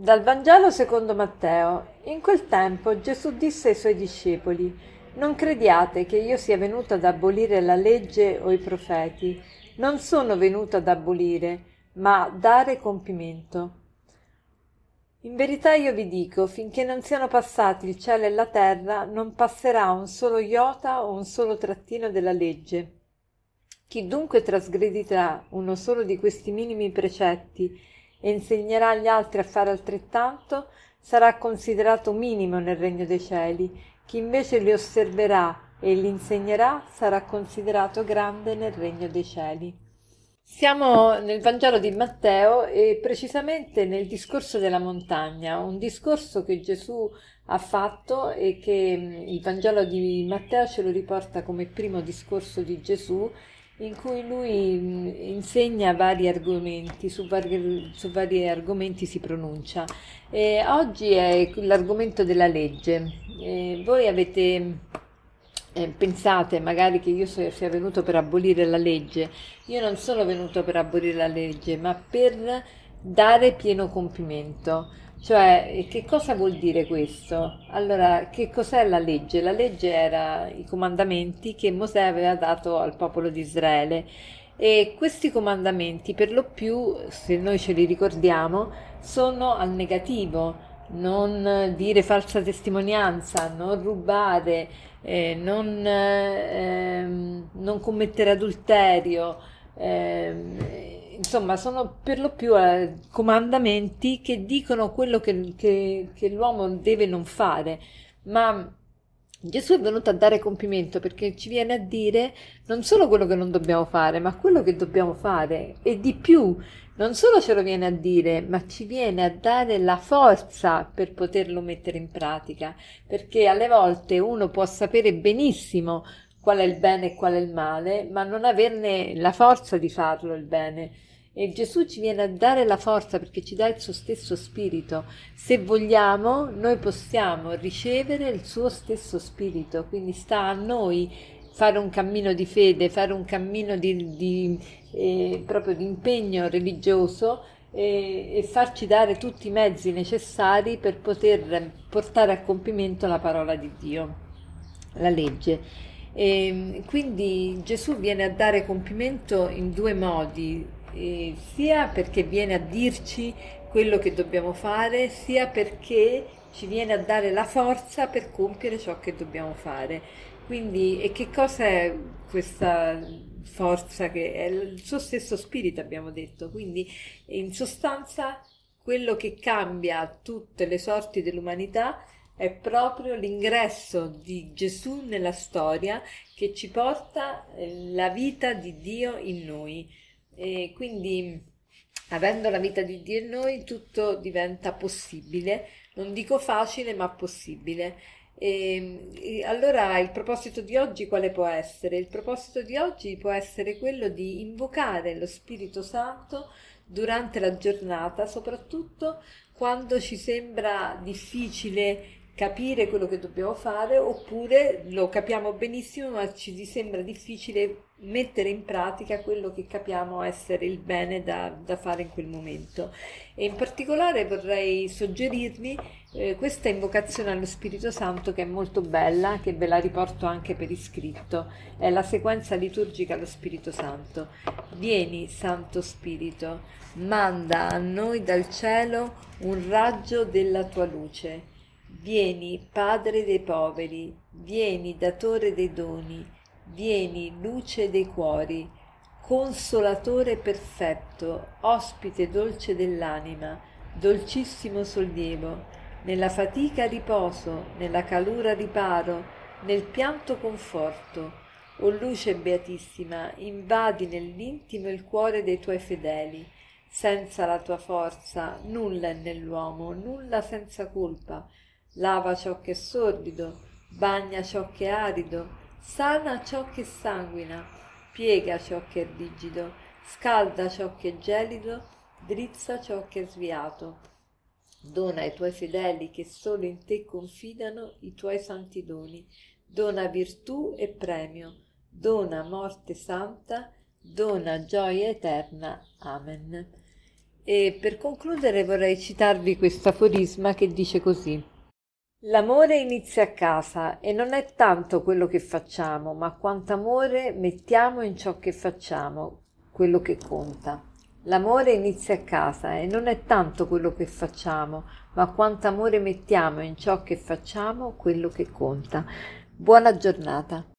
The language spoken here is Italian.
Dal Vangelo secondo Matteo. In quel tempo Gesù disse ai suoi discepoli, Non crediate che io sia venuto ad abolire la legge o i profeti. Non sono venuto ad abolire, ma dare compimento. In verità io vi dico, finché non siano passati il cielo e la terra, non passerà un solo iota o un solo trattino della legge. Chi dunque trasgredirà uno solo di questi minimi precetti e insegnerà agli altri a fare altrettanto, sarà considerato minimo nel regno dei cieli. Chi invece li osserverà e li insegnerà sarà considerato grande nel regno dei cieli. Siamo nel Vangelo di Matteo e precisamente nel discorso della montagna, un discorso che Gesù ha fatto e che il Vangelo di Matteo ce lo riporta come primo discorso di Gesù in cui lui mm, insegna vari argomenti, su vari, su vari argomenti si pronuncia. E oggi è l'argomento della legge. E voi avete eh, pensate magari che io sia venuto per abolire la legge. Io non sono venuto per abolire la legge, ma per dare pieno compimento. Cioè, che cosa vuol dire questo? Allora, che cos'è la legge? La legge era i comandamenti che Mosè aveva dato al popolo di Israele e questi comandamenti, per lo più, se noi ce li ricordiamo, sono al negativo, non dire falsa testimonianza, non rubare, eh, non, eh, non, commettere adulterio. Eh, insomma, sono per lo più eh, comandamenti che dicono quello che, che, che l'uomo deve non fare, ma Gesù è venuto a dare compimento perché ci viene a dire non solo quello che non dobbiamo fare, ma quello che dobbiamo fare e di più. Non solo ce lo viene a dire, ma ci viene a dare la forza per poterlo mettere in pratica, perché alle volte uno può sapere benissimo qual è il bene e qual è il male, ma non averne la forza di farlo il bene. E Gesù ci viene a dare la forza perché ci dà il suo stesso spirito. Se vogliamo, noi possiamo ricevere il suo stesso spirito, quindi sta a noi fare un cammino di fede, fare un cammino di, di eh, proprio di impegno religioso e, e, farci dare tutti i mezzi necessari per poter portare a compimento la parola di Dio, la legge. E, quindi Gesù viene a dare compimento in due modi, eh, sia perché viene a dirci quello che dobbiamo fare, sia perché ci viene a dare la forza per compiere ciò che dobbiamo fare. Quindi, e che cosa è questa forza che è il suo stesso spirito, abbiamo detto. Quindi, in sostanza, quello che cambia tutte le sorti dell'umanità è proprio l'ingresso di Gesù nella storia che ci porta eh, la vita di Dio in noi. E quindi, avendo la vita di Dio in noi, tutto diventa possibile. Non dico facile, ma possibile. E, e, allora il proposito di oggi quale può essere? Il proposito di oggi può essere quello di invocare lo Spirito Santo durante la giornata, soprattutto quando ci sembra difficile capire quello che dobbiamo fare oppure lo capiamo benissimo ma ci sembra difficile mettere in pratica quello che capiamo essere il bene da, da fare in quel momento. E in particolare vorrei suggerirvi eh, questa invocazione allo Spirito Santo che è molto bella, che ve la riporto anche per iscritto. È la sequenza liturgica allo Spirito Santo. Vieni, Santo Spirito, manda a noi dal cielo un raggio della tua luce Vieni, Padre dei poveri, vieni, Datore dei doni, vieni, luce dei cuori, consolatore perfetto, ospite dolce dell'anima, dolcissimo sollievo, nella fatica riposo, nella calura riparo, nel pianto conforto. O luce beatissima, invadi nell'intimo il cuore dei tuoi fedeli. Senza la tua forza nulla è nell'uomo, nulla senza colpa lava ciò che è sordido, bagna ciò che è arido, sana ciò che sanguina, piega ciò che è rigido, scalda ciò che è gelido, drizza ciò che è sviato. Dona ai tuoi fedeli che solo in te confidano i tuoi santi doni, dona virtù e premio, dona morte santa, dona gioia eterna. Amen. E per concludere vorrei citarvi questo aforisma che dice così. L'amore inizia a casa e non è tanto quello che facciamo, ma quanto amore mettiamo in ciò che facciamo, quello che conta. L'amore inizia a casa e non è tanto quello che facciamo, ma quanto amore mettiamo in ciò che facciamo, quello che conta. Buona giornata.